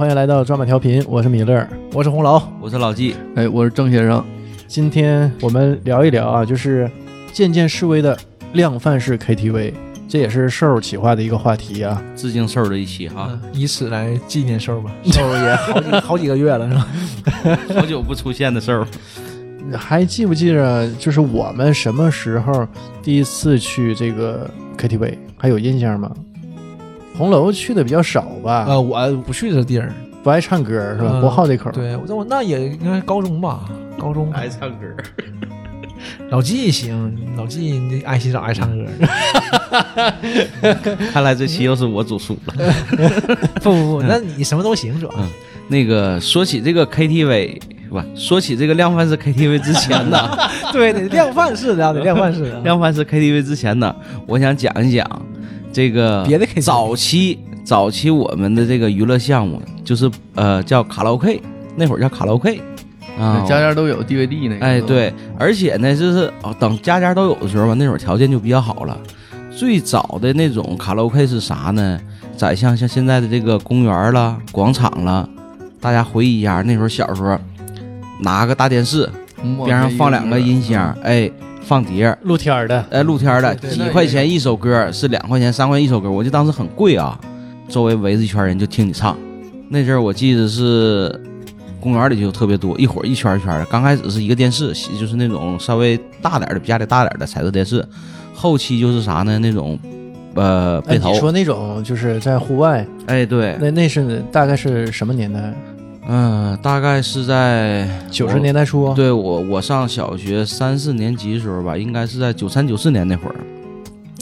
欢迎来到抓马调频，我是米勒。我是红楼，我是老纪，哎，我是郑先生。今天我们聊一聊啊，就是渐渐式微的量贩式 KTV，这也是瘦儿企划的一个话题啊。致敬瘦儿的一期哈，嗯以此来纪念瘦儿吧。瘦儿也好几好几个月了，是吧？好久不出现的瘦儿，还记不记着，就是我们什么时候第一次去这个 KTV，还有印象吗？红楼去的比较少吧，呃，我不去这地儿，不爱唱歌是吧？嗯不好这口。对，我我那也应该高中吧，高中。爱唱歌，老纪行，老纪那爱洗澡爱唱歌。看来这期又是我主输了。不不不，那你什么都行，主要。那个说起这个 KTV 不，说起这个量贩式 KTV 之前呢，对对，量贩式的，得量贩式的。量贩式 KTV 之前呢，我想讲一讲这个别的早期早期我们的这个娱乐项目，就是呃叫卡拉 OK，那会儿叫卡拉 OK 啊，家家都有 DVD 那个。哎，对，而且呢，就是哦，等家家都有的时候吧，那会儿条件就比较好了。最早的那种卡拉 OK 是啥呢？在像像现在的这个公园啦、广场啦，大家回忆一下，那时候小时候拿个大电视，嗯边上放两个音箱，哎，放碟儿，露天儿的，哎，露天儿的，对对几块钱一首歌，是两块钱、三块钱一首歌，我记得当时很贵啊。周围围着一圈人就听你唱，那阵儿我记得是公园里就特别多，一会儿一圈一圈的。刚开始是一个电视，就是那种稍微大点儿的、比家里大点儿的彩色电视，后期就是啥呢？那种呃哎，背头你，说那种就是在户外，哎，对，那那是大概是什么年代？嗯、大概是在九十年代初。对我我上小学三四年级的时候吧，应该是在九三九四年那会儿。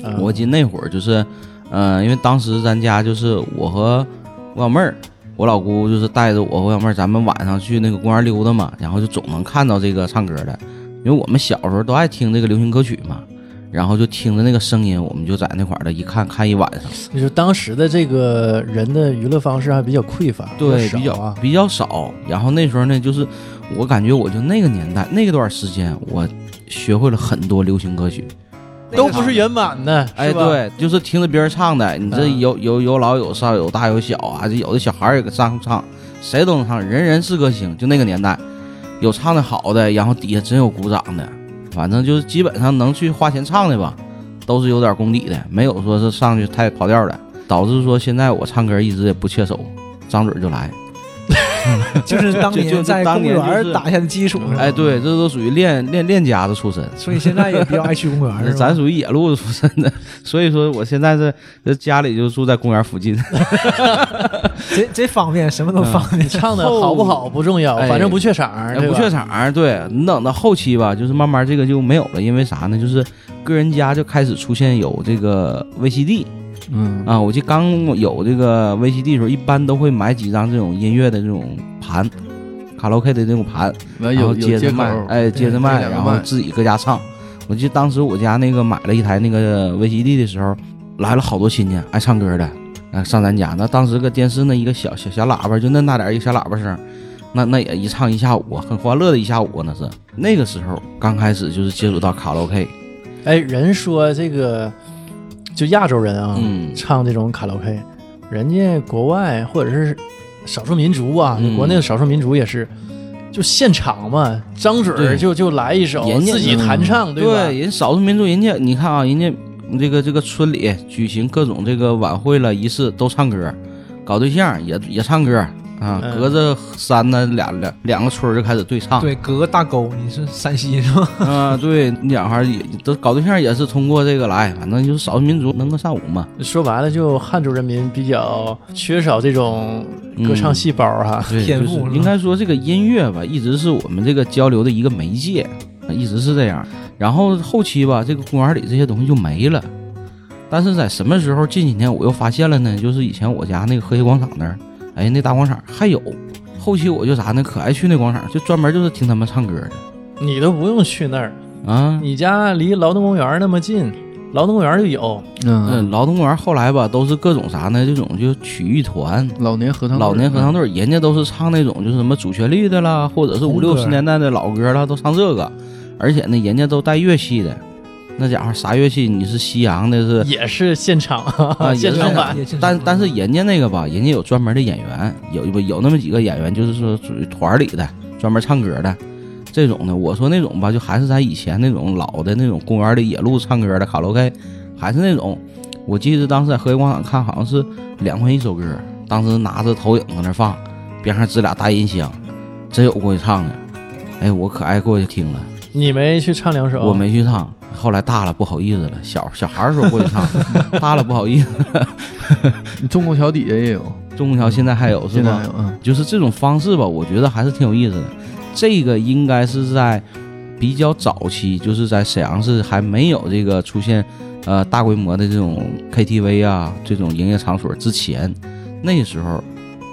嗯我记得那会儿就是，嗯、因为当时咱家就是我和我小妹儿，我老姑就是带着我和我小妹儿，咱们晚上去那个公园溜达嘛，然后就总能看到这个唱歌的，因为我们小时候都爱听这个流行歌曲嘛，然后就听着那个声音，我们就在那块儿的一看看一晚上，就是当时的这个人的娱乐方式还比较匮乏，对，比少啊较。比较少。然后那时候呢，就是我感觉我就那个年代那段时间，我学会了很多流行歌曲。都不是原版的，哎，对，就是听着别人唱的，你这嗯有有有老有少，有大有小啊，这有的小孩儿也上唱，谁都能唱，人人是歌星。就那个年代，有唱的好的，然后底下真有鼓掌的，反正就是基本上能去花钱唱的吧，都是有点功底的，没有说是上去太跑调的，导致说现在我唱歌一直也不切手，张嘴就来。就是当年在公园打下的基础。是哎，对，这都属于练练练家子出身。所以现在也比较爱去公园。咱属于野路子出身的，所以说我现在是这家里就住在公园附近。这这方便什么都方便。唱的好不好不重要，哎反正不缺场不缺场，对你等到后期吧，就是慢慢这个就没有了，因为啥呢？就是个人家就开始出现有这个 VCD 嗯啊，我记得刚有这个 VCD 的时候，一般都会买几张这种音乐的这种盘，卡拉 OK 的这种盘，完然后接着卖，，哎，接着卖，然后自己搁家唱。我记得当时我家那个买了一台那个 VCD 的时候，来了好多亲戚爱唱歌的，啊，上咱家。那当时个电视那一个小小小喇叭，就那大点儿一个小喇叭声，那那也一唱一下午，很欢乐的一下午。那是那个时候刚开始就是接触到卡拉 OK，哎，人说这个就亚洲人啊，嗯。唱这种卡拉 OK，人家国外或者是少数民族啊，嗯。国内的少数民族也是，就现场嘛，张嘴儿对。就就来一首，人家自己弹唱，对吧？人少数民族人家你看啊，人家这个这个村里举行各种这个晚会了仪式都唱歌，搞对象也也唱歌啊，嗯隔着山呢俩两两个村就开始对唱。对，隔个大沟，你是山西是吧？啊，对，两孩也都搞对象也是通过这个来，反正就是少数民族能歌善舞嘛。说白了，就汉族人民比较缺少这种歌唱细胞哈、天赋是应该说这个音乐吧，一直是我们这个交流的一个媒介，一直是这样。然后后期吧，这个公园里这些东西就没了。但是在什么时候？近几年我又发现了呢？就是以前我家那个和谐广场那儿，哎，那大广场还有。后期我就啥呢？可爱去那广场，就专门就是听他们唱歌的你都不用去那儿，啊。你家离劳动公园那么近，劳动公园就有。嗯，嗯，劳动公园后来吧，都是各种啥呢？这种就曲艺团，老年合唱队，老年合唱队，人家都是唱那种就是什么主旋律的啦，或者是五六十年代的老歌啦，都唱这个，而且呢，人家都带乐器的，那家伙啥乐器？你是西洋的是也是现场现场版，但但是人家那个吧，人家有专门的演员，有不有那么几个演员，就是说属于团里的，专门唱歌的这种的。我说那种吧，就还是咱以前那种老的那种公园里野路唱歌的卡拉 OK，还是那种。我记得当时在和谐广场看，好像是两块一首歌，当时拿着投影搁那放，边上支俩大音箱，真有过去唱的。哎，我可爱过去听了，你没去唱两首？我没去唱。后来大了不好意思了，小小孩儿时候过去唱，大了不好意思。你 中国桥底下也有，中国桥现在还有是吧嗯，就是这种方式吧，我觉得还是挺有意思的。这个应该是在比较早期，就是在沈阳市还没有这个出现呃大规模的这种 KTV 啊这种营业场所之前，那时候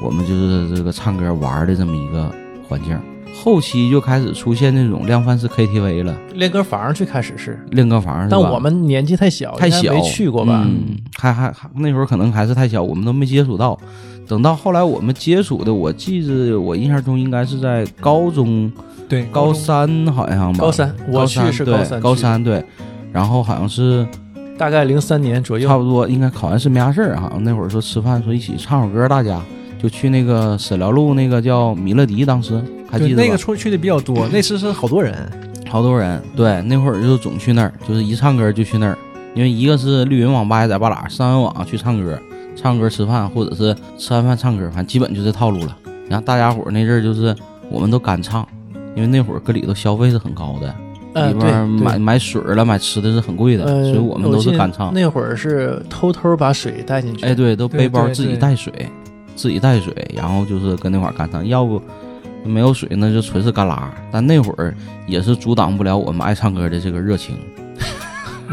我们就是这个唱歌玩的这么一个环境。后期就开始出现那种量贩式 KTV 了，练歌房最开始是，练歌房？但我们年纪太小，太小，没去过吧？嗯，还还还那时候可能还是太小，我们都没接触到。等到后来我们接触的，我记着我印象中应该是在高中对高三好像吧，高三，我去是高三，高，三对，然后好像是大概零三年左右。差不多应该考完试没啥事儿，好像那会儿说吃饭说一起唱首歌，大家就去那个沈辽路那个叫米乐迪，当时还记得那个出去的比较多，那次是好多人，好多人，对，那会儿就总去那儿，就是一唱歌就去那儿，因为一个是绿云网吧也在巴拉，上完网去唱歌，唱歌吃饭，或者是吃完饭唱歌，反正基本就这套路了。然后大家伙儿那阵儿就是我们都干唱，因为那会儿搁里头消费是很高的，呃，里边儿买买水儿了、买吃的是很贵的，呃，所以我们都是干唱。那会儿是偷偷把水带进去。哎，对，都背包自己带水，自己带水，然后就是跟那块儿干唱，要不没有水那就纯是干拉。但那会儿也是阻挡不了我们爱唱歌的这个热情。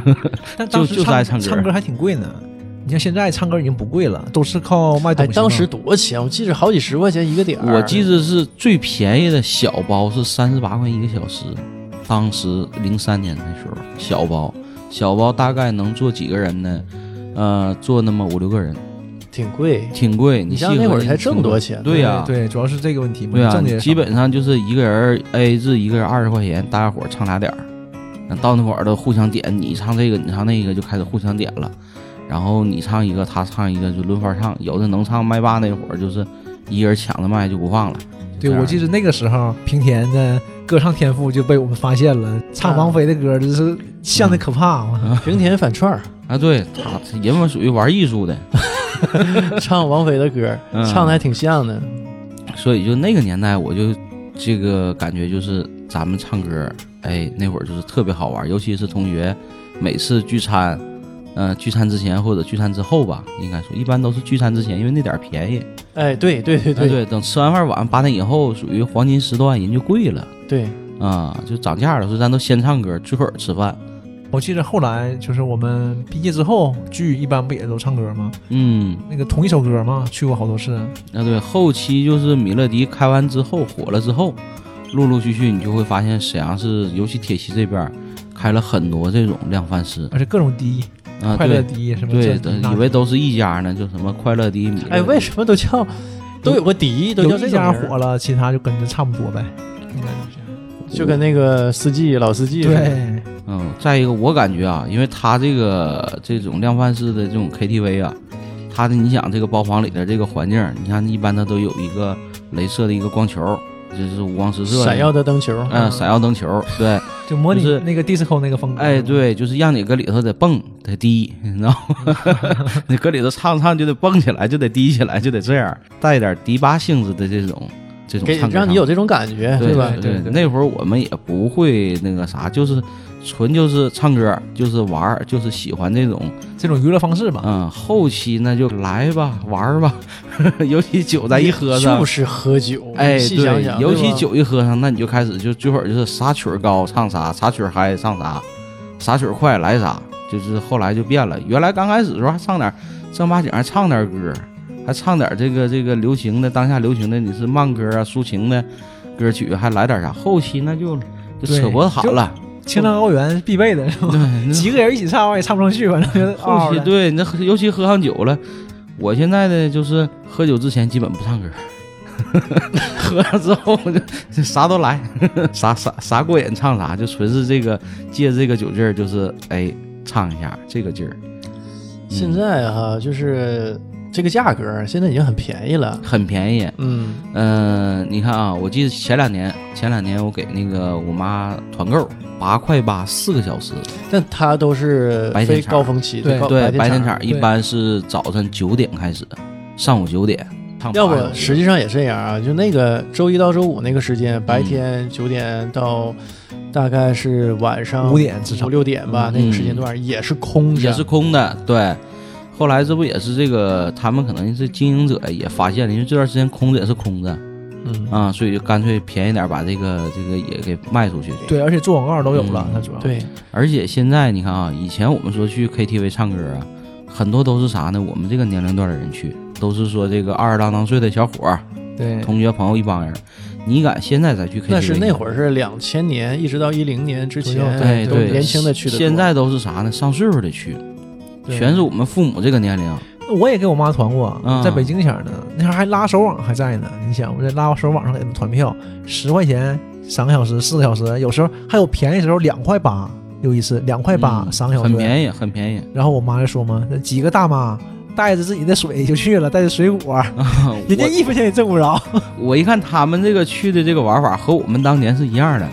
但当时就就是爱唱歌唱歌还挺贵呢。你像现在唱歌已经不贵了，都是靠卖东哎，西嘛。当时多少钱？我记着好几十块钱一个点儿。我记得是最便宜的小包是三十八块一个小时，当时零三年的时候，小包小包大概能坐几个人呢？呃，坐那么五六个人，挺贵。挺贵。你像那会儿才挣多少钱？对呀、对，主要是这个问题嘛。对啊挣的也，少基本上就是一个人 A 制，一个人二十块钱，大家伙儿唱俩点儿。那到那会儿都互相点，你唱这个，你唱那个，就开始互相点了。然后你唱一个，他唱一个，就轮番唱。有的能唱麦霸那会儿，就是一人抢着麦就不放了。对，我记得得那个时候平田的歌唱天赋就被我们发现了，唱王菲的歌就是像的可怕嘛。平田反串儿，啊，对他人们属于玩艺术的，唱王菲的歌，嗯唱的还挺像的。所以就那个年代，我就这个感觉就是咱们唱歌，哎，那会儿就是特别好玩，尤其是同学每次聚餐，嗯、聚餐之前或者聚餐之后吧，应该说一般都是聚餐之前，因为那点儿便宜。哎，对对对对哎对，等吃完饭晚上八点以后，属于黄金时段，人就贵了对，啊、就涨价了。所以咱都先唱歌，最后吃饭。我记得后来就是我们毕业之后聚，一般不也都唱歌吗？嗯，那个同一首歌嘛，去过好多次。啊对，后期就是米乐迪开完之后火了之后，陆陆续续你就会发现沈阳市，尤其铁西这边儿开了很多这种量贩式而且各种低，啊，快乐迪什么对，这以为都是一家呢，就什么快乐迪、米。哎，为什么都叫都有个迪，都叫这家火了，其他就跟着差不多呗。应该就是就跟那个司机老司机似的。对，嗯，再一个，我感觉啊，因为他这个这种量贩式的这种 KTV 啊，他的你想这个包房里的这个环境，你看一般它都有一个镭射的一个光球，就是五光十色闪耀的灯球，嗯，闪耀灯球，对，就模拟是那个 disco 那个风格。哎，对，就是让你搁里头得蹦得低，你知道吗？你搁里头唱唱就得蹦起来，就得低起来，就得这样，带点迪吧性质的这种这种给唱歌唱让你有这种感觉，对吧？对对对那会儿我们也不会那个啥，就是纯就是唱歌，就是玩儿，就是喜欢这种。这种娱乐方式吧。嗯，后期那就来吧，玩儿吧，尤其酒咱一喝上就，是喝酒，哎，对，细想想，尤其酒一喝上，那你就开始就最后就是啥曲儿高唱啥，啥曲儿嗨唱啥，啥曲儿快来啥，就是后来就变了。原来刚开始的时候还唱点正儿八经还唱点歌，还唱点这个这个流行的当下流行的，你是慢歌啊、抒情的歌曲，还来点啥。后期那就就扯脖子好了，青藏高原必备的是吧？对，几个人一起唱我也唱不上去，反正觉得后期的。对，那尤其喝上酒了，我现在的就是喝酒之前基本不唱歌，喝了之后就就啥都来，啥啥啥过瘾唱啥，就纯是这个借着这个酒劲儿，就是哎唱一下这个劲儿，现在哈，就是这个价格现在已经很便宜了。很便宜。嗯，嗯、你看啊，我记得前两年前两年我给那个我妈团购八块八四个小时，但它都是非白天高峰期，对对，白天场。一般是早晨九点开始，上午九点。要不实际上也这样啊，就那个周一到周五那个时嗯间，白天九点到大概是晚上五点至少五六点吧，嗯那个时间段也是空的，也是空的，对。后来这不也是这个，他们可能是经营者也发现了，因为这段时间空着也是空着嗯啊，所以就干脆便宜点把这个这个也给卖出去。对，而且做广告都有了嗯，它主要对，而且现在你看啊，以前我们说去 KTV 唱歌啊，很多都是啥呢？我们这个年龄段的人去，都是说这个二十郎当岁的小伙儿、对同学朋友一帮人。你敢现在再去 KTV？那是那会儿是两千年一直到一零年之前，对对，都年轻的去的多。现在都是啥呢？上岁数的去，对全是我们父母这个年龄。我也给我妈团过嗯，在北京前呢，那时候还拉手网还在呢。你想，我在拉手网上给他们团票，十块钱三个小时、四个小时，有时候还有便宜时候两块八，有一次两块八嗯三个小时。很便宜，很便宜。然后我妈就说嘛，几个大妈带着自己的水就去了，带着水果，人家一分钱也挣不着。我一看他们这个去的这个玩法和我们当年是一样的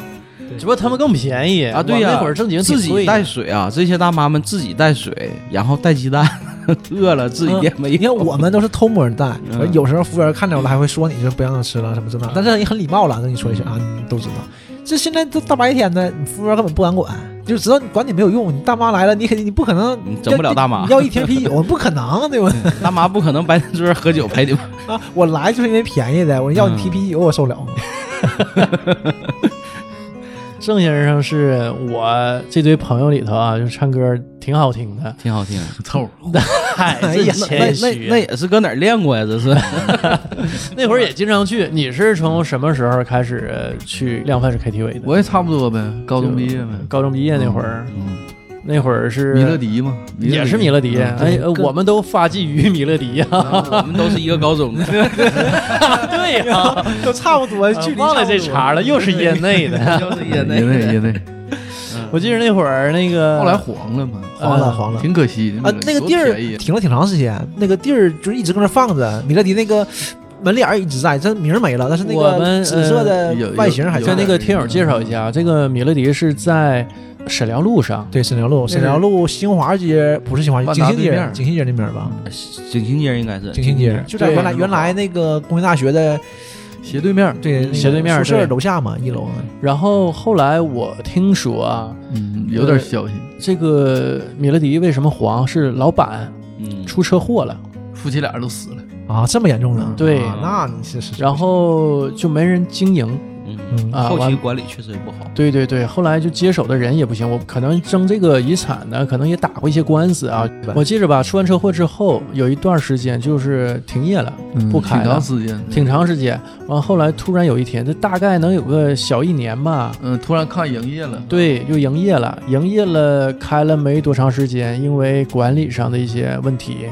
只不过他们更便宜啊，对呀，我那会儿正经自己带水啊，这些大妈们自己带水，然后带鸡蛋，饿了自己也没你看有。我们都是偷摸带，嗯有时候服务员看着了还会说你就不让他吃了什么之类的，但是也很礼貌了，跟你说一声啊，你都知道。这现在都大白天的，你服务员根本不敢管，就知道你管你没有用。你大妈来了，你肯定你不可能整不了大妈要一瓶啤酒，不可能对吧？大妈不可能白天桌喝酒陪你们。啊，我来就是因为便宜的，我要你提啤酒我受了吗？郑先生是我这堆朋友里头啊，就唱歌挺好听的。挺好听。凑合。嗨，哎呀那谦虚啊那那也是搁哪儿练过呀？这是 那会儿也经常去。你是从什么时候开始去量贩式 KTV 的？我也差不多呗，高中毕业呗。高中毕业那会儿，嗯，那会儿是米勒迪嘛，也是米勒迪。嗯哎，我们都发迹于米勒迪呀。我们都是一个高中的。对呀，都差不多，距离忘了这茬了，又是业内的。又是业业内业内，我记得那会儿那个后来黄了嘛，黄了黄了。挺可惜的啊，那个地儿停了挺长时间，那个地儿就一直搁那放着。米勒迪那个门脸儿一直在，这名儿没了，但是那个我们紫色的外形还有在跟那个听友介绍一下，这个米勒迪是在沈辽路上。对，沈辽路，沈辽路新华街不是新华街，景兴街，景兴街那边吧？景兴街应该是景兴街就在原来原来那个工业大学的斜对面，对斜对面宿舍楼下嘛，一楼。然后后来我听说啊，嗯，有点消息，这个米勒迪为什么黄？是老板嗯，出车祸了，夫妻俩都死了。啊，这么严重呢？对啊那你是是。然后就没人经营。啊后期管理确实也不好。对对对，后来就接手的人也不行，我可能争这个遗产呢，可能也打过一些官司啊。我记着吧，出完车祸之后有一段时间就是停业了，嗯不开了挺长时间，挺长时间。完后来突然有一天，这大概能有个小一年吧，嗯，突然看营业了，对，就营业了，营业了，开了没多长时间，因为管理上的一些问题，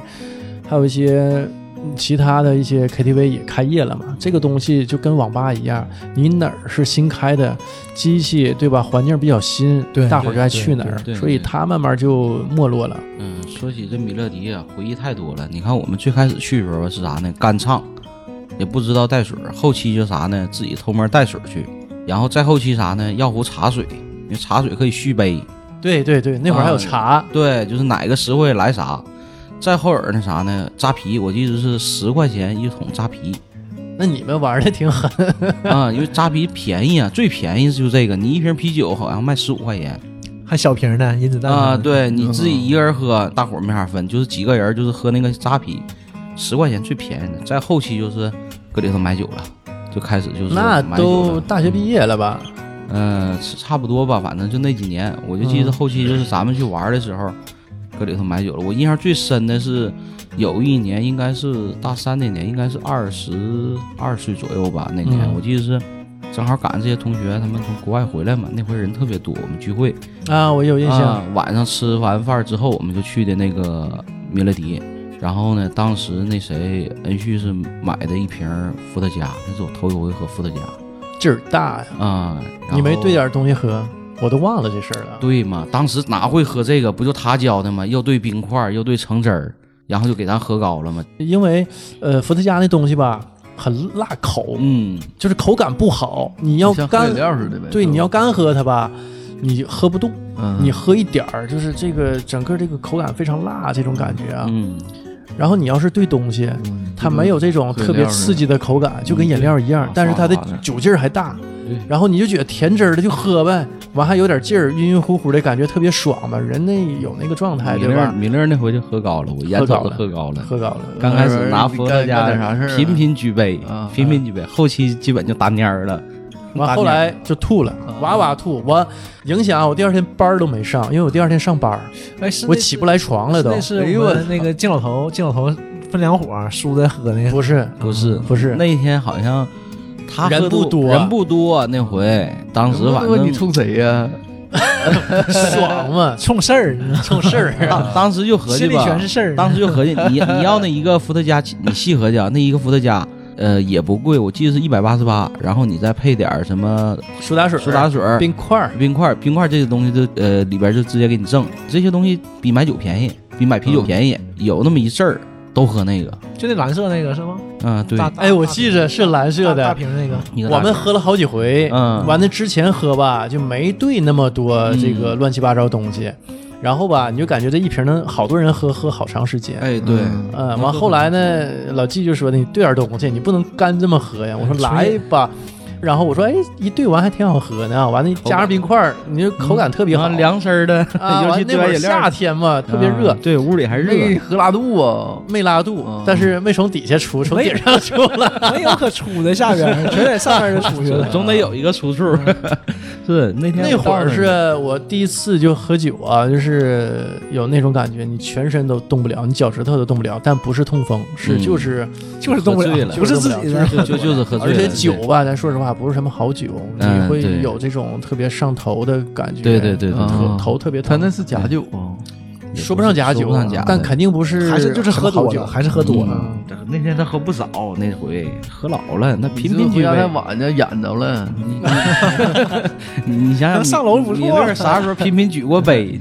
还有一些嗯其他的一些 KTV 也开业了嘛。这个东西就跟网吧一样，你哪儿是新开的机器，对吧？环境比较新，对大伙儿就爱去哪儿所以它慢慢就没落了。嗯，说起这米乐迪啊，回忆太多了。你看我们最开始去的时候是啥呢？干唱，也不知道带水儿。后期就啥呢？自己偷摸带水儿去，然后再后期啥呢？要壶茶水，因为茶水可以续杯。对对对，那会儿还有茶，对，就是哪个实惠来啥。再后边那啥呢？扎啤，我记得是十块钱一桶扎啤那你们玩的挺狠。啊，因为扎啤便宜啊，最便宜就这个，你一瓶啤酒好像卖十五块钱还小瓶的银子弹啊。对你自己一个人喝，大伙儿没法分，就是几个人就是喝那个扎啤，十块钱最便宜的。再后期就是搁里头买酒了，就开始就是那都大学毕业了吧？嗯，是差不多吧，反正就那几年，我就记得嗯后期就是咱们去玩的时候，搁里头买酒了。我印象最深的是有一年，应该是大三那年，应该是二十二岁左右吧。那年、嗯我记得是正好赶上这些同学他们从国外回来嘛，那回人特别多，我们聚会啊，我有印象。啊。晚上吃完饭之后，我们就去的那个米勒迪，然后呢，当时那谁恩旭是买的一瓶伏特加，那是我头一回喝伏特加劲儿大呀！啊。然你没兑点东西喝，我都忘了这事儿了。对嘛？当时哪会喝这个？不就他教的吗？又兑冰块，又兑橙汁儿，然后就给咱喝高了嘛。因为呃，伏特加那东西吧，很辣口，嗯，就是口感不好。你要干饮，料似的呗。对，你要干喝它吧，你喝不动。嗯你喝一点儿，就是这个整个这个口感非常辣，这种感觉啊。嗯，然后你要是兑东西，嗯它没有这种特别刺激的口感，就跟饮料一样嗯，但是它的酒劲儿还大对。然后你就觉得甜汁儿的就喝呗，完还有点劲儿，晕晕乎乎的感觉特别爽嘛。人那有那个状态，对吧？米勒那回就喝高了，我眼瞅着喝高了。喝高了，刚开始拿伏特加啥事儿啊频频举杯啊，频频举杯，后期基本就打蔫儿了。完后来就吐了，哇哇吐，我影响我第二天班儿都没上，因为我第二天上班儿，哎，我起不来床了都那。是哎呦我那个金老头，金老头分两伙儿，输的喝那个。不是不是不是，那天好像他人不多人不多那回，当时反正你冲谁呀？爽嘛，冲事儿，冲事儿啊。当当时就合计心里吧，全是事儿。当时就合计，你你要那一个伏特加，你细合计啊，那一个伏特加，呃，也不贵，我记得是一百八十八，然后你再配点儿什么苏打水、苏打水、冰块，冰块、冰块这些东西就呃里边就直接给你赠，这些东西比买酒便宜，比买啤酒便宜，有那么一阵儿都喝那个，就那蓝色那个是吗？嗯，对，大哎，我记着是蓝色的。大的。瓶那个。我们喝了好几回，嗯。完了之前喝吧，就没兑那么多这个乱七八糟东西，然后吧，你就感觉这一瓶能好多人喝，喝好长时间。哎对，嗯。嗯，完后来呢，老纪就说你兑点东西，你不能干这么喝呀。我说来吧，然后我说哎，一兑完还挺好喝呢，完了加上冰块儿，你这口感特别好。啊凉丝儿的，啊，尤其那会儿夏天嘛，特别热啊，对，屋里还热，没喝拉肚啊。没拉肚嗯，但是没从底下出，从顶上出了。没有可出的下边，全在上面就出去了。总得有一个出处。是那天那会儿是我第一次就喝酒啊，就是有那种感觉，你全身都动不了，你脚趾头都动不了，但不是痛风，是嗯。就是，就是动不了不 是自己的。就就就是喝醉了，而且酒吧，咱说实话不是什么好酒，嗯你会有这种特别上头的感觉，对对对对头特别疼。他那是假酒说不上假酒说不上假，但肯定不是，还是就是喝多酒了，，还是喝多了。嗯那天他喝不少，那回喝老了，那频频举杯。这回家太晚了，演着了。你你想想，上楼不啥时候频频举过杯？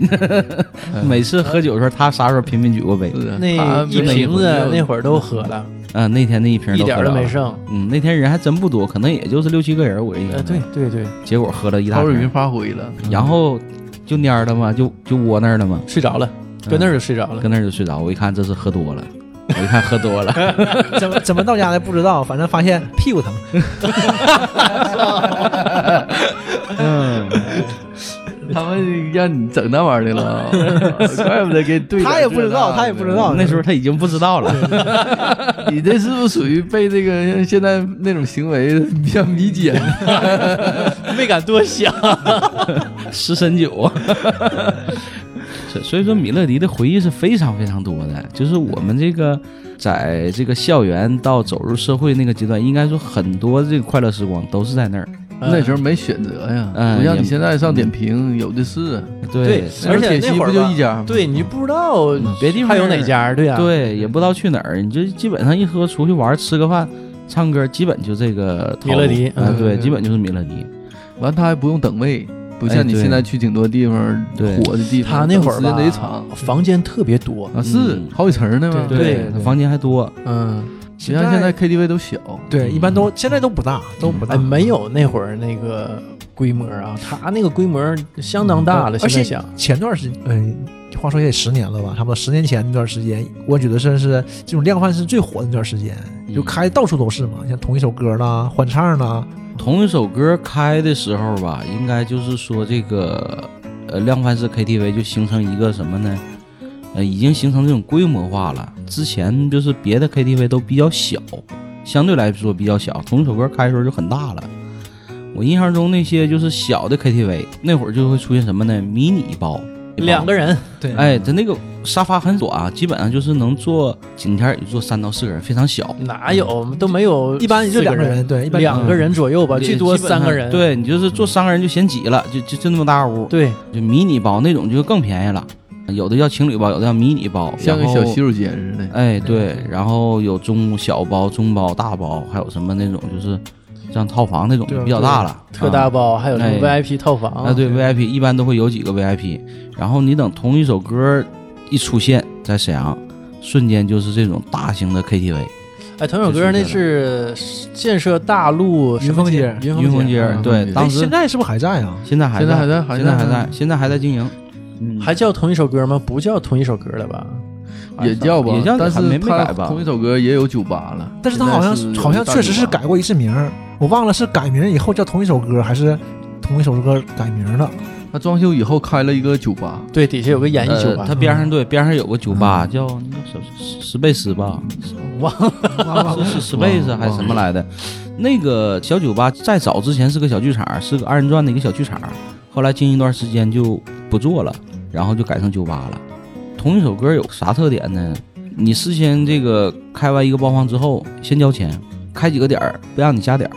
每次喝酒的时候，他啥时候频频举过杯？那一瓶子那会儿都喝了，啊，那天那一瓶一点儿喝了都没剩。嗯，那天人还真不多，可能也就是六七个人，我印呃，象。对，对对，结果喝了一大陶瑞云瓶，发挥了，然后就蔫了嘛，就就窝那儿了嘛，睡着了，搁那儿就睡着了。搁那儿就睡着。我一看这是喝多了，我一看喝多了，怎么怎么到家的不知道，反正发现屁股疼。嗯，他们让你整那玩意儿的了，怪不得给你对他也不知道他也不知道那时候他已经不知道了。你这是不是属于被这个现在那种行为比较迷奸？没敢多想。湿身酒。所所以说，米勒迪的回忆是非常非常多的。就是我们这个在这个校园到走入社会那个阶段，应该说很多这个快乐时光都是在那儿。那时候没选择呀，嗯不像你现在上点评有的是。对而且那会儿就一家吗？对你不知道别地方还有哪家，对呀、对，也不知道去哪儿，你就基本上一喝出去玩儿吃个饭。唱歌基本就这个米勒迪啊，对，嗯基本就是米勒迪。完他还不用等位，不像你现在去挺多地方对。火的地方，他那会儿吧等时间贼长，房间特别多，啊，是嗯。好几层呢嘛。对房间还多。嗯，不像现在 KTV 都小，对，一般都现在都不大，都不大。哎，。没有那会儿那个规模啊，他那个规模相当大了。而且现在想，前段时间，呃，话说也得十年了吧，差不多十年前那段时间，我觉得算是这种量贩式最火的那段时间，就嗯开到处都是嘛，像同一首歌啦、欢唱啦，同一首歌开的时候吧，应该就是说这个呃量贩式 KTV 就形成一个什么呢？呃，已经形成这种规模化了。之前就是别的 KTV 都比较小，相对来说比较小，同一首歌开的时候就很大了。我印象中那些就是小的 KTV，那会儿就会出现什么呢？迷你包，两个人，对，哎，它那个沙发很短啊，基本上就是能坐景天也就坐三到四个人，非常小。哪有都没有，一般也就两个人，对，一般两个人左右吧，最多三个人。对你就是坐三个人就嫌挤了，就就就那么大屋，对，就迷你包那种就更便宜了。有的叫情侣包，有的叫迷你包，像个小洗手间似的。哎，对，然后有中小包、中包、大包，还有什么那种就是像套房那种对比较大了，特大啊。包，还有什么哎 VIP 套房啊，对，VIP 一般都会有几个 VIP，然后你等同一首歌一出现在沈阳，瞬间就是这种大型的 KTV，哎，同一首歌那是建设大陆云峰街云云峰街嗯对，嗯当时现在是不是还在啊？现在还在现在还在现在还在，现在还在经营，嗯，还叫同一首歌吗？不叫同一首歌了吧？也叫吧，也叫但是没改吧。同一首歌也有酒吧了，但是他好像好像确实是改过一次名儿，我忘了是改名以后叫同一首歌，还是同一首歌改名了。他装修以后开了一个酒吧，对，底下有个演艺酒吧呃，它边上对边上有个酒吧叫那个什什贝斯吧，忘了是是史贝斯还是什么来的？那个小酒吧在早之前是个小剧场，是个二人转的一个小剧场，后来经营一段时间就不做了，然后就改成酒吧了。同一首歌有啥特点呢？你事先这个开完一个包房之后，先交钱，开几个点儿不让你加点儿，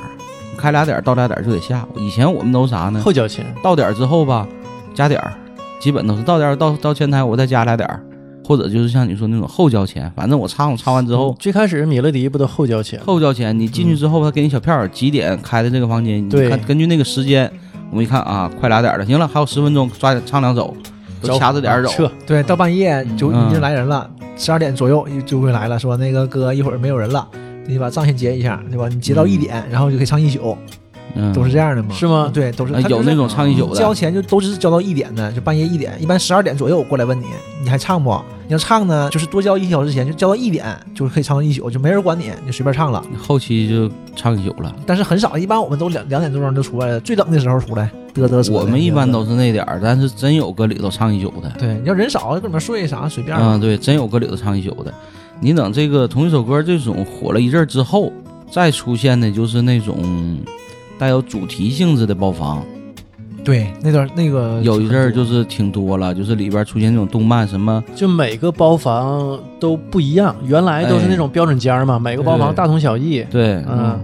开俩点儿到俩点儿就得下。以前我们都啥呢？后交钱，到点儿之后吧，加点儿，基本都是到点儿到到前台我再加俩点儿，或者就是像你说那种后交钱，反正我唱我唱完之后。最开始米乐迪不都后交钱？后交钱，你进去之后，他给你小票儿，几点开的这个房间？你对看根据那个时间，我们一看啊，快俩点儿了，行了，还有十分钟，抓紧唱两首，都掐着点儿走。撤，对，到半夜就嗯已经来人了，十二点左右就会来了，说那个哥一会儿没有人了，你把账先结一下，对吧？你结到一点，然后就可以唱一宿，嗯，都是这样的吗？是吗？对，都是有那种唱一宿的，交钱就都是交到一点的，就半夜一点，一般十二点左右过来问你，你还唱不？你要唱呢，就是多交一小时钱，就交到一点，就是可以唱到一宿，就没人管你，你就随便唱了。后期就唱一宿了。但是很少，一般我们都两两点多钟就出来了，最冷的时候出来，嘚嘚瑟。我们一般都是那点儿，但是真有搁里头唱一宿的。对，你要人少，搁里面睡啥随便。嗯，对，真有搁里头唱一宿的。你等这个同一首歌这种火了一阵儿之后，再出现的就是那种带有主题性质的包房。对，那段那个有一阵儿就是挺多了，就是里边出现那种动漫什么，就每个包房都不一样，原来都是那种标准间儿嘛，每个包房大同小异。对，嗯，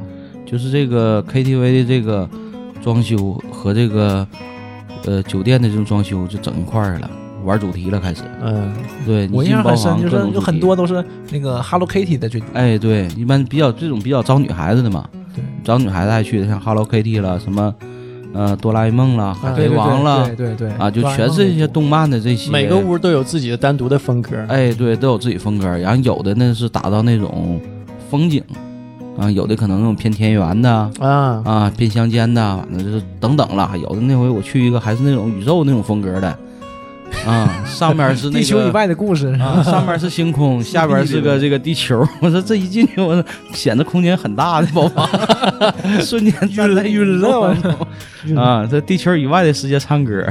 就是这个 KTV 的这个装修和这个呃酒店的这种装修就整一块儿了，玩主题了开始。嗯，对，你我印象很深，就是有很。多都是那个 Hello Kitty 的最多。哎，对，一般比较这种比较招女孩子的嘛，对，招女孩子爱去的，像 Hello Kitty 了，什么呃哆啦 A 梦啦，海贼王了对对对啊，就全是一些动漫的这些。每个屋都有自己的单独的风格。哎，对，都有自己风格。然后有的呢是打造那种风景，啊，有的可能那种偏田园的啊，啊，偏乡间的，反正就是等等了。有的那回我去一个还是那种宇宙那种风格的，啊，上面是那个 地球以外的故事。啊，上面是星空，下边是个这个地球。我说这一进去，我说显得空间很大的宝宝，瞬间站在晕了我啊！在地球以外的世界唱歌，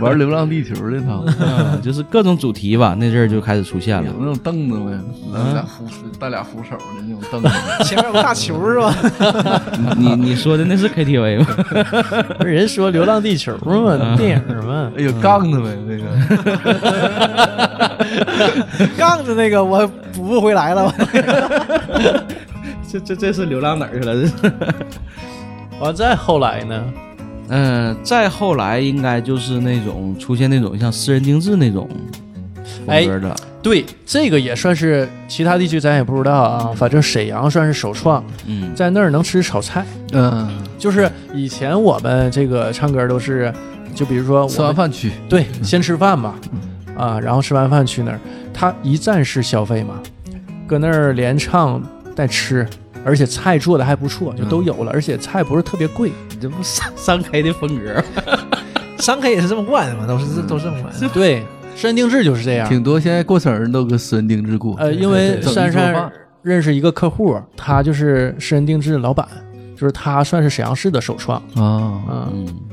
玩《流浪地球》的他，啊，就是各种主题吧。那阵儿就开始出现了有。那种凳子没？那俩扶带俩扶手的那种凳子，前面有个大球是吧？你你说的那是 KTV 吗？不是人说《流浪地球》嘛，电影嘛。哎有杠子呗？那个 杠子那个我补不回来了。这这这是流浪哪儿去了？这是。完再后来呢？嗯，再后来应该就是那种出现那种像私人定制那种风格的。对，这个也算是其他地区咱也不知道啊，反正沈阳算是首创，嗯，在那儿能吃炒菜。嗯，就是以前我们这个唱歌都是，就比如说吃完饭去，对，先吃饭吧，啊，然后吃完饭去那儿，他一站式消费嘛，搁那儿连唱带吃，而且菜做的还不错，就都有了，而且菜不是特别贵。这不三三 K 的风格。三 K 也是这么惯的嘛，都是都是这么惯的。对，私人定制就是这样。挺多。现在过生日都搁私人定制过。呃，因为珊珊认识一个客户，他就是私人定制老板，就是他算是沈阳市的首创。啊，嗯，嗯，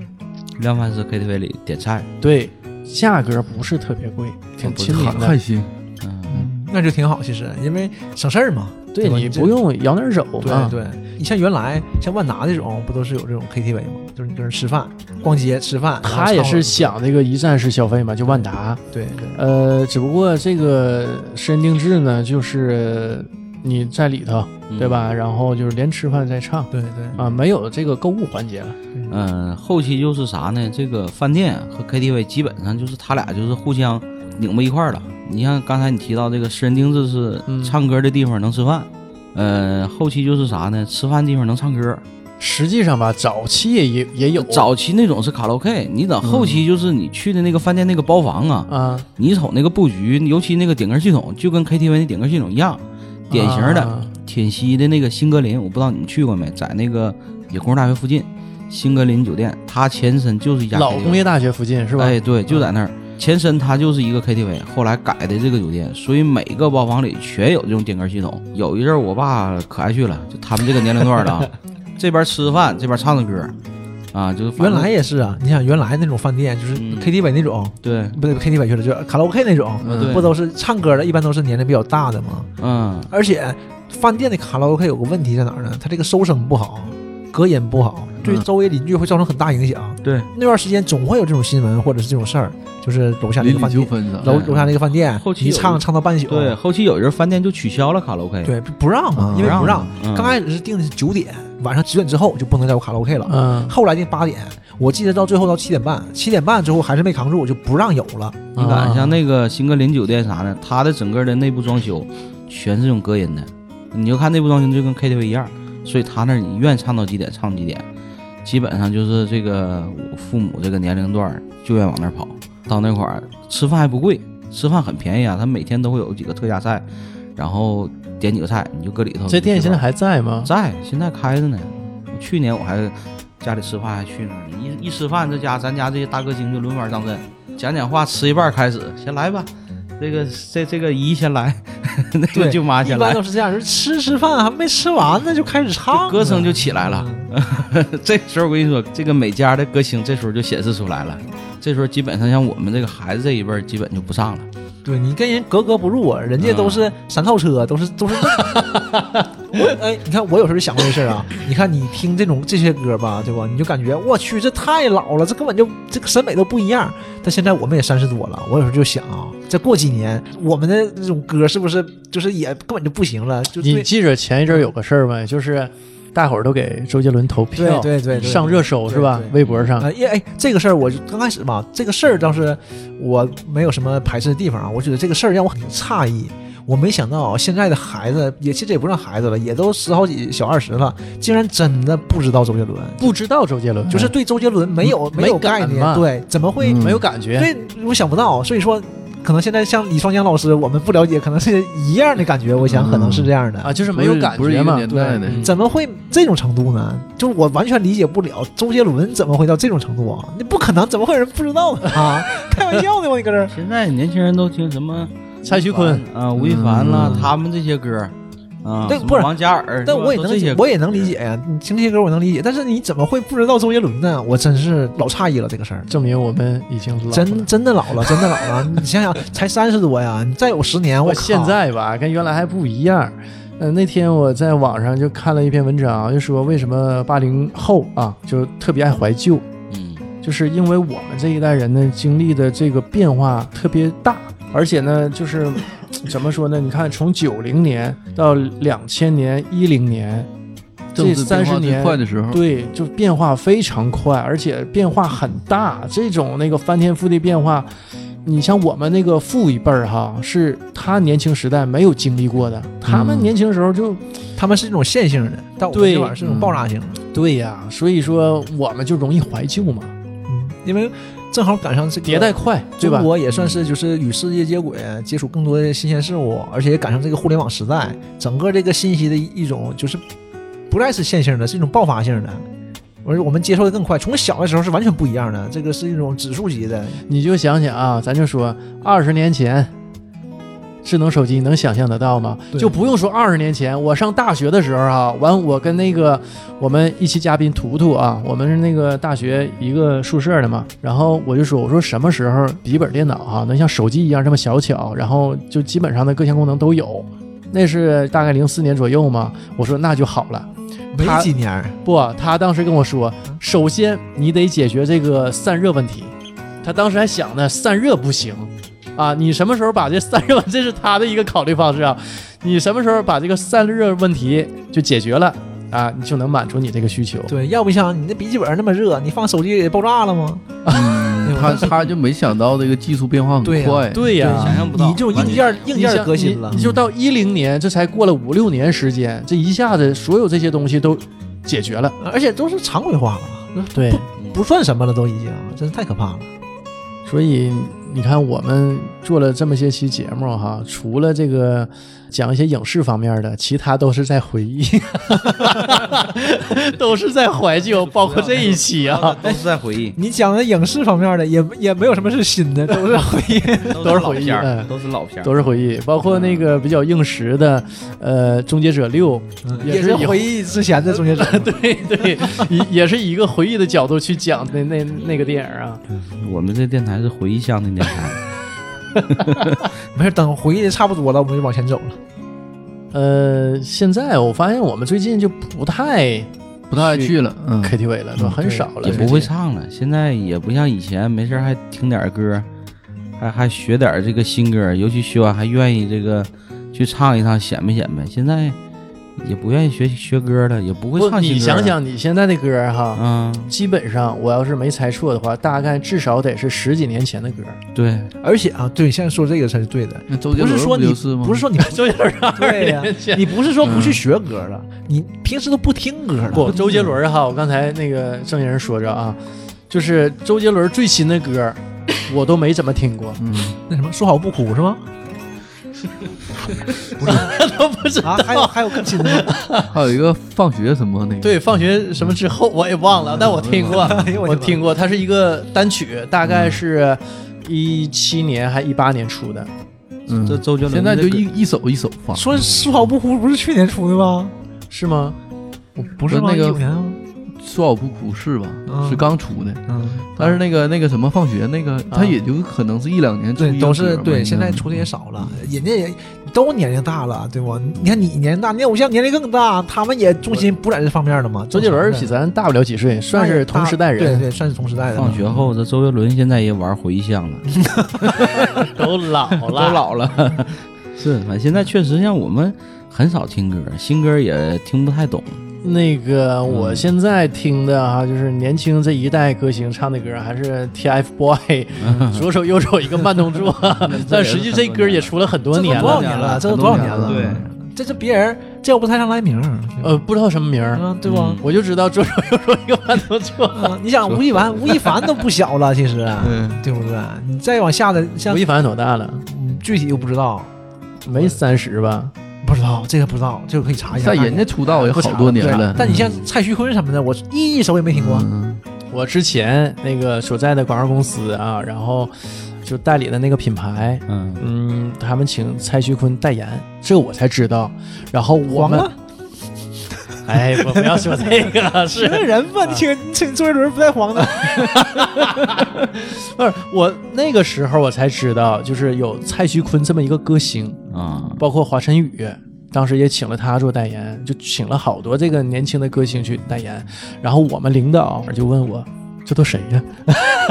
量贩式 KTV 里点菜。对，价格不是特别贵，挺亲民的。还行。嗯，那就挺好，其实因为省事儿嘛。对你不用摇哪儿走啊。对对，你像原来像万达这种，不都是有这种 KTV 吗？就是你跟人吃饭、逛街、吃饭。他也是想那个一站式消费嘛，就万达。对对呃，只不过这个私人定制呢，就是你在里头，对吧？然后就是连吃饭再唱对对，啊，没有这个购物环节了。嗯，后期就是啥呢？这个饭店和 KTV 基本上就是他俩就是互相拧巴一块儿了。你像刚才你提到这个私人定制是嗯唱歌的地方能吃饭，呃，后期就是啥呢？吃饭地方能唱歌。实际上吧，早期也也也有早期那种是卡拉 OK，你等后期就是你去的那个饭店那个包房啊，啊，你瞅那个布局，尤其那个点歌系统，就跟 KTV 的点歌系统一样，典型的。啊天溪的那个新格林，我不知道你们去过没，在那个理工大学附近，新格林酒店，它前身就是一家老工业大学附近是吧？哎，对，就在那儿。前身它就是一个 KTV，后来改的这个酒店，所以每个包房里全有这种点歌系统。有一阵儿我爸可爱去了，就他们这个年龄段的啊，这边吃饭，这边唱着歌，啊，就是原来也是啊，你想原来那种饭店就是嗯 KTV 那种，对，不对 KTV 去了，就是卡拉 OK 那种，嗯对不都是唱歌的，一般都是年龄比较大的嘛。嗯，而且饭店的卡拉 OK 有个问题在哪儿呢？它这个收声不好，隔音不好，对嗯周围邻居会造成很大影响。对，那段时间总会有这种新闻或者是这种事儿，就是楼下那个饭店，楼楼下那个饭店后，期一唱唱到半宿。对，后期有一阵饭店就取消了卡拉 OK，对，不让因为不让。嗯刚开始是定的是九点，晚上九点之后就不能再有卡拉 OK 了。嗯，后来定八点，我记得到最后到七点半，七点半之后还是没扛住，就不让有了。你看，像那个新格林酒店啥的，它的整个的内部装修全是这种隔音的，你就看内部装修就跟 KTV 一样，所以他那你愿唱到几点唱几点，基本上就是这个我父母这个年龄段儿就愿往那儿跑，到那块儿吃饭还不贵，吃饭很便宜啊，他每天都会有几个特价菜，然后点几个菜你就搁里头。这店现在还在吗？在，现在开着呢。去年我还家里吃饭还去那儿呢，一一吃饭，这家咱家这些大歌星就轮番上阵，讲讲话，吃一半开始，先来吧。这个这这个姨先来，那个对舅妈先来一般，都是这样，就是吃吃饭还没吃完呢就开始唱，歌声就起来了。嗯 这时候我跟你说，这个每家的歌星这时候就显示出来了。这时候基本上像我们这个孩子这一辈，基本就不上了。对你跟人格格不入啊，人家都是三套车，都是都是。我哎，你看我有时候就想过这事儿啊。你看你听这种这些歌吧，对吧？你就感觉我去，这太老了，这根本就这个审美都不一样。但现在我们也三十多了，我有时候就想啊，再过几年我们的这种歌是不是就是也根本就不行了？就你记着前一阵儿有个事儿吗？就是大伙儿都给周杰伦投票，对对上热搜是吧微博上啊，因为哎，这个事儿我就刚开始嘛，这个事儿倒是我没有什么排斥的地方啊。我觉得这个事儿让我很诧异，我没想到现在的孩子也其实也不算孩子了，也都十好几小二十了，竟然真的不知道周杰伦，不知道周杰伦，就是对周杰伦没有没有概念，对，怎么会？嗯没有感觉。对，我想不到，所以说。可能现在像李双江老师，我们不了解，可能是一样的感觉。我想可能是这样的啊，就是没有感觉嘛。年代的，嗯怎么会这种程度呢？就是我完全理解不了，周杰伦怎么会到这种程度啊？那不可能，怎么会有人不知道呢？啊，开玩笑呢吗？你搁这儿？现在年轻人都听什么蔡徐坤啊、吴亦凡啦，嗯他们这些歌啊，对不是王嘉尔，但我也能我也能理解呀。你听这些歌我能理解，但是你怎么会不知道周杰伦呢？我真是老诧异了这个事儿。证明我们已经老了真真的老了，真的老了。你想想，才三十多呀，你再有十年，我现在吧，跟原来还不一样。呃，那天我在网上就看了一篇文章，就说为什么八零后啊，就特别爱怀旧，嗯就是因为我们这一代人呢，经历的这个变化特别大，而且呢，就是怎么说呢？你看，从九零年到两千年、一零年，这三十年快的时候，对，就变化非常快，而且变化很大。这种那个翻天覆地变化，你像我们那个父一辈儿哈，是他年轻时代没有经历过的。他们嗯年轻时候就他们是一种线性的，但我们对这玩意儿是一种爆炸性的。对呀，所以说我们就容易怀旧嘛，嗯，因为正好赶上这个迭代快，对吧中？国也算是就是与世界接轨，接触更多的新鲜事物，而且也赶上这个互联网时代，整个这个信息的一一种就是不再是线性的，是一种爆发性的。而且我们接受的更快，从小的时候是完全不一样的，这个是一种指数级的。你就想想啊，咱就说二十年前。智能手机你能想象得到吗？就不用说二十年前，我上大学的时候啊，完我跟那个我们一期嘉宾图图啊，我们是那个大学一个宿舍的嘛，然后我就说，我说什么时候笔记本电脑哈、能像手机一样这么小巧，然后就基本上的各项功能都有，那是大概零四年左右嘛，我说那就好了。没几年，不，他当时跟我说，首先你得解决这个散热问题。他当时还想呢，散热不行啊，你什么时候把这散热，这是他的一个考虑方式啊。你什么时候把这个散热问题就解决了，啊，你就能满足你这个需求。对，要不像你那笔记本那么热，你放手机也爆炸了吗？嗯，他他就没想到这个技术变化很对呀快，对呀、想象不到。你这种硬件硬件革新了你，你就到一零年，这才过了五六年时间，这一下子所有这些东西都解决了。而且都是常规化了，对，不算什么了，都已经，真是太可怕了。所以你看，我们做了这么些期节目哈，除了这个讲一些影视方面的，其他都是在回忆，都是在怀旧，包括这一期啊，都是在回忆，你讲的影视方面的，也也没有什么是新的，都是回忆。都是回忆老片儿嗯都是老片儿，都是回忆，包括那个比较应时的，呃，《终结者六》也也是以回忆之前的终结者。对对，也也是以一个回忆的角度去讲那那那个电影啊。我们这电台是回忆向的电台。没事，等回忆的差不多了，我们就往前走了。呃，现在我发现我们最近就不太不太爱去了，嗯，KTV 了，对吧？嗯很少了，也不会唱了，现在也不像以前，没事还听点歌，还还学点这个新歌，尤其学完还愿意这个去唱一唱，显摆显摆。现在也不愿意学学歌了，也不会，唱新歌。你想，想你现在的歌哈，嗯，基本上我要是没猜错的话，大概至少得是十几年前的歌。对，而且啊，对，现在说这个才是对的，那周杰伦不是说你就是吗？不是说你 周杰伦二对呀。你不是说不去学歌了，你平时都不听歌了。不，周杰伦哈，我刚才那个郑人说着啊，就是周杰伦最新的歌，我都没怎么听过，嗯，那什么说好不哭是吗？都不知道。啊，还有还有更新的吗？还有一个放学什么那个，对，放学什么之后我也忘了，但我听过，我听过，它是一个单曲，大概是一七年还一八年出的。嗯，这周杰伦现在就一一首一首放，说说好不哭不是去年出的吗？是吗？不是？那个19年吗说好不哭是吧？嗯是刚出的，嗯，但是那个那个什么放学那个，啊他也就可能是一两年出对，一个都是歌嘛对，现在出的也少了，人家也都年龄大了，对不？你看你年龄大，你偶像年龄更大，他们也重心不在这方面了嘛。周杰伦比咱大不了几岁，算是同时代人，对对，算是同时代的。放学后，这周杰伦现在也玩回忆向了，都老了，都老了。是，反正现在确实像我们很少听歌，新歌也听不太懂。那个我现在听的哈，就是年轻这一代歌星唱的歌，还是 TFBOY 左手右手一个慢动作，但实际这歌也出了很多年了多少，年了？这都多少年了？对，这是别人叫不太上来名儿，呃，不知道什么名儿，嗯，对吧？我就知道左手右手一个慢动作。嗯，你想吴亦凡，吴亦凡都不小了，其实，嗯对不对？你再往下的，像吴亦凡多大了？嗯具体又不知道，没三十吧？不知道这个不知道，这个可以查一下。但人家出道也好多年了，但你像蔡徐坤什么的，我一首也没听过。嗯我之前那个所在的广告公司啊，然后就代理的那个品牌，嗯，嗯，他们请蔡徐坤代言，这我才知道。然后我们 哎，我不要说这个，是是人吧？你请请周杰伦不带黄的。不是我那个时候我才知道，就是有蔡徐坤这么一个歌星，啊，包括华晨宇，当时也请了他做代言，就请了好多这个年轻的歌星去代言。然后我们领导就问我。这都谁呀？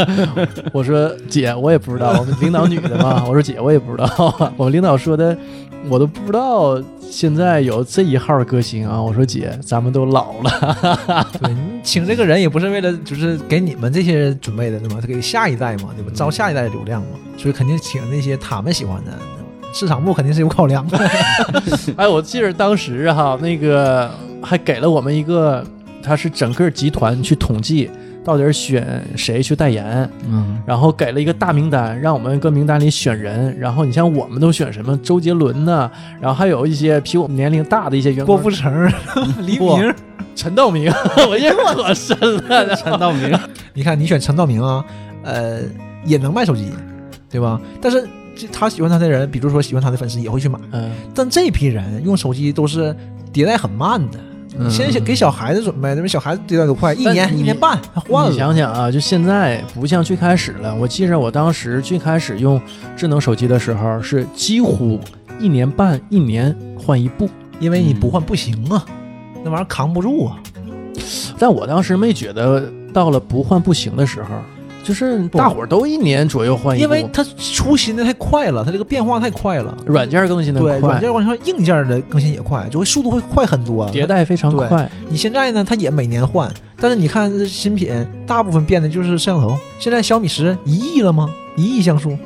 我说姐，我也不知道。我们领导女的嘛。我说姐，我也不知道。我们领导说的，我都不知道现在有这一号歌星啊。我说姐，咱们都老了。对你请这个人也不是为了就是给你们这些人准备的，对吧？他给下一代嘛，对吧？招下一代的流量嘛，所以肯定请那些他们喜欢的？市场部肯定是有考量的。哎，我记得当时哈，那个还给了我们一个，他是整个集团去统计到底是选谁去代言，嗯，然后给了一个大名单，让我们搁名单里选人。然后你像我们都选什么周杰伦呢，然后还有一些比我们年龄大的一些员工，郭富城、黎明，陈道明，我印象可深了。陈道明，你看你选陈道明啊，呃，也能卖手机，对吧？但是这他喜欢他的人，比如说喜欢他的粉丝也会去买，嗯，但这批人用手机都是迭代很慢的。嗯先给小孩子准备，对吧？小孩子迭代都快，一年一年半他换了。你想想啊，就现在不像最开始了。我记着我当时最开始用智能手机的时候，是几乎一年半一年换一部。因为你不换不行啊，那玩意儿扛不住啊。但我当时没觉得到了不换不行的时候，就是大伙儿都一年左右换一部，因为它出新的太快了，它这个变化太快了。软件更新的对，软，件往上硬件的更新也快，就会速度会快很多。迭代非常快。你现在呢，它也每年换，但是你看这新品，大部分变的就是摄像头。现在小米十一亿了吗？一亿像素，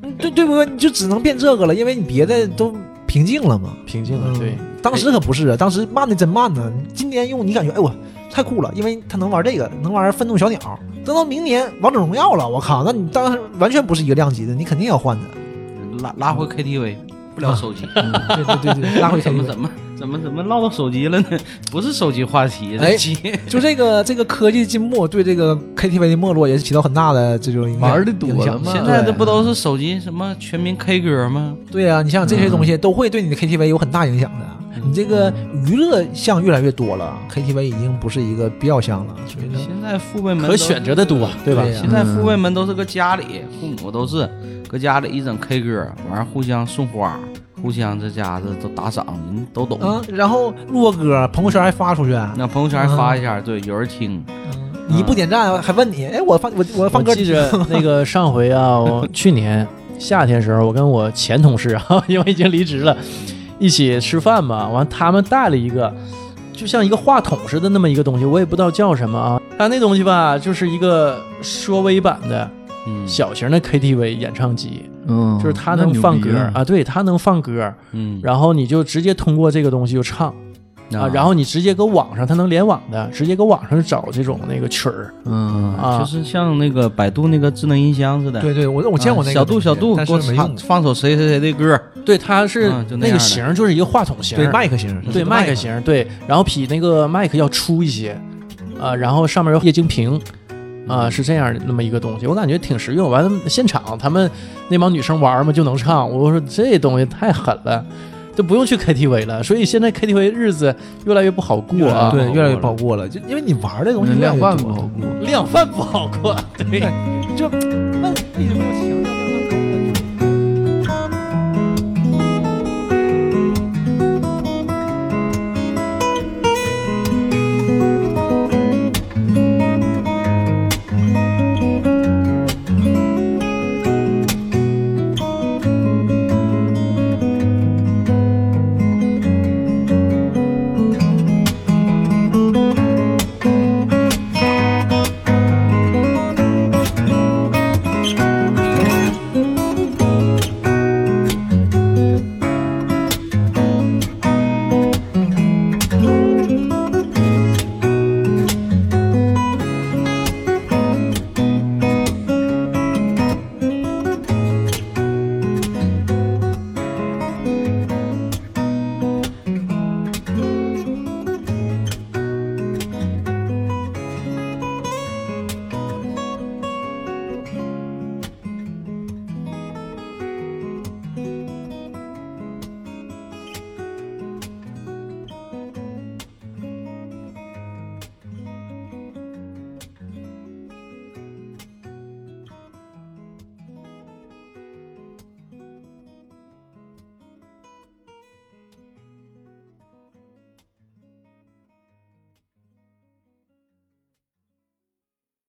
嗯 对对不对？你就只能变这个了，因为你别的都平静了嘛。平静了，对，当时可不是啊，当时慢的真慢呢。今年用你感觉，哎我太酷了，因为它能玩这个，能玩愤怒小鸟。等到明年王者荣耀了，我靠，那你当时完全不是一个量级的，你肯定要换的。拉拉回 KTV，不聊手机，对对对对，拉回怎么怎么怎么怎么唠到手机了呢？不是手机话题，哎这机 就这个这个科技进步对这个 KTV 的没落也是起到很大的这种影响。玩的多嘛现在这不都是手机什么全民 K 歌吗？对呀、你想想这些东西都会对你的 KTV 有很大影响的。你这个娱乐项越来越多了，KTV 已经不是一个必要项了，所以说现在父辈们都可选择的多，对吧？现在父辈们都是搁家里，父母都是搁家里一整 K 歌，完了互相送花，互相这家子都打赏，人都懂。啊，然后录个歌，朋友圈还发出去，那朋友圈还发一下，对，有人听，你不点赞还问你，哎，我放我我放歌，我记着那个 上回啊，我 去年夏天时候，我跟我前同事啊，因为已经离职了，一起吃饭嘛，完他们带了一个。就像一个话筒似的那么一个东西，我也不知道叫什么啊。他那东西吧，就是一个缩微版的嗯，小型的 KTV 演唱机，嗯，就是它能放歌啊，对，它能放歌，嗯，然后你就直接通过这个东西就唱啊，然后你直接搁网上，它能联网的，直接搁网上找这种那个曲儿嗯啊，就是像那个百度那个智能音箱似的，对对，我我见过那个小度小度，给我放是没用。放首谁谁谁的歌，对，它是那个型就是一个话筒型，对麦克型，对麦克，型，对，然后比那个麦克要粗一些，啊，然后上面有液晶屏，啊，是这样的那么一个东西，我感觉挺实用。完了，现场他们那帮女生玩嘛就能唱，我说这东西太狠了，就不用去 KTV 了。所以现在 KTV 日子越来越不好过啊，对，越来越不好过了，就因为你玩的东西量贩不好过。量贩不好过，对。就问为什么要